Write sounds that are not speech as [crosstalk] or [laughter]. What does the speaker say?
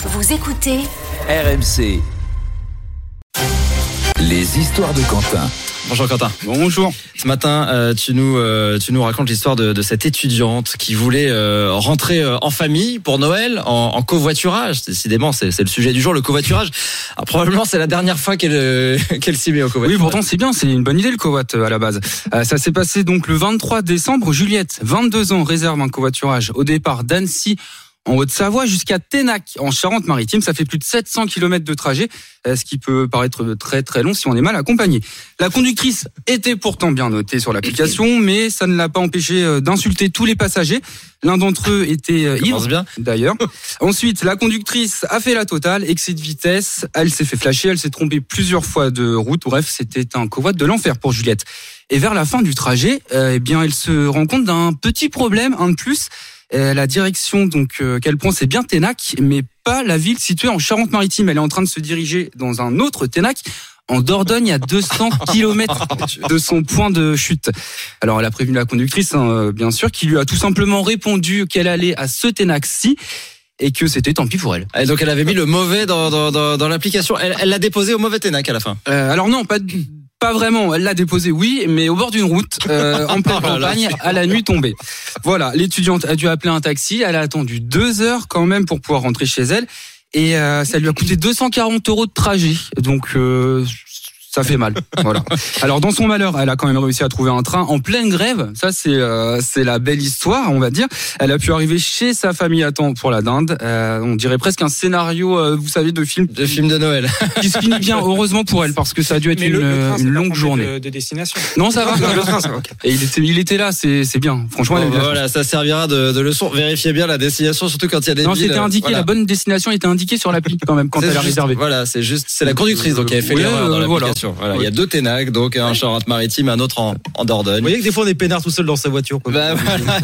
Vous écoutez RMC. Les histoires de Quentin. Bonjour Quentin. Bonjour. Ce matin, euh, tu nous euh, tu nous racontes l'histoire de, de cette étudiante qui voulait euh, rentrer euh, en famille pour Noël en, en covoiturage. Décidément, c'est c'est le sujet du jour, le covoiturage. Alors, probablement, c'est la dernière fois qu'elle euh, [laughs] qu'elle s'y met au covoiturage. Oui, pourtant c'est bien, c'est une bonne idée le covoit euh, à la base. Euh, ça s'est passé donc le 23 décembre. Juliette, 22 ans, réserve un covoiturage au départ d'Annecy en Haute-Savoie jusqu'à Ténac en Charente-Maritime. Ça fait plus de 700 km de trajet, euh, ce qui peut paraître très très long si on est mal accompagné. La conductrice était pourtant bien notée sur l'application, mais ça ne l'a pas empêché euh, d'insulter tous les passagers. L'un d'entre eux était euh, ivre bien. d'ailleurs. [laughs] Ensuite, la conductrice a fait la totale, excès de vitesse, elle s'est fait flasher, elle s'est trompée plusieurs fois de route. Bref, c'était un covoit de l'enfer pour Juliette. Et vers la fin du trajet, eh bien, elle se rend compte d'un petit problème, un de plus. Euh, la direction donc euh, qu'elle prend, c'est bien Ténac, mais pas la ville située en Charente-Maritime. Elle est en train de se diriger dans un autre Ténac. En Dordogne, à 200 [laughs] km de son point de chute. Alors, elle a prévenu la conductrice, hein, euh, bien sûr, qui lui a tout simplement répondu qu'elle allait à ce Ténac-ci et que c'était tant pis pour elle. Et donc elle avait mis le mauvais dans dans, dans, dans l'application. Elle elle l'a déposé au mauvais Ténac à la fin. Euh, alors non, pas pas vraiment. Elle l'a déposé, oui, mais au bord d'une route, euh, [laughs] en pleine Oh campagne, à la nuit tombée. Voilà, l'étudiante a dû appeler un taxi. Elle a attendu deux heures quand même pour pouvoir rentrer chez elle, et euh, ça lui a coûté 240 euros de trajet. Donc euh, ça fait mal. [laughs] Voilà. Alors dans son malheur, elle a quand même réussi à trouver un train en pleine grève. Ça c'est euh, c'est la belle histoire, on va dire. Elle a pu arriver chez sa famille à temps pour la dinde. Euh, on dirait presque un scénario, euh, vous savez, de film De film de Noël. qui se finit bien. Heureusement pour elle parce que ça a dû être Mais une, le, le train, une longue journée. De, de destination. Non, ça va. le train, ça va. ok. Et il était, il était là, c'est c'est bien. Franchement, elle a Bon, eu de la voilà, ça servira de, de leçon. Vérifiez bien la destination, surtout quand il y a des. Non, villes, c'était euh, indiqué, voilà. la bonne destination était indiquée sur l'appli quand même quand C'est elle a juste- réservé. Voilà, c'est juste, c'est la conductrice donc avait fait Oui, l'erreur dans euh, voilà. Voilà. Il y a deux Ténac, donc un en Charente-Maritime, un autre en, en Dordogne. Vous voyez que des fois on est peinard tout seul dans sa voiture. quoi. Bah, [laughs] voilà,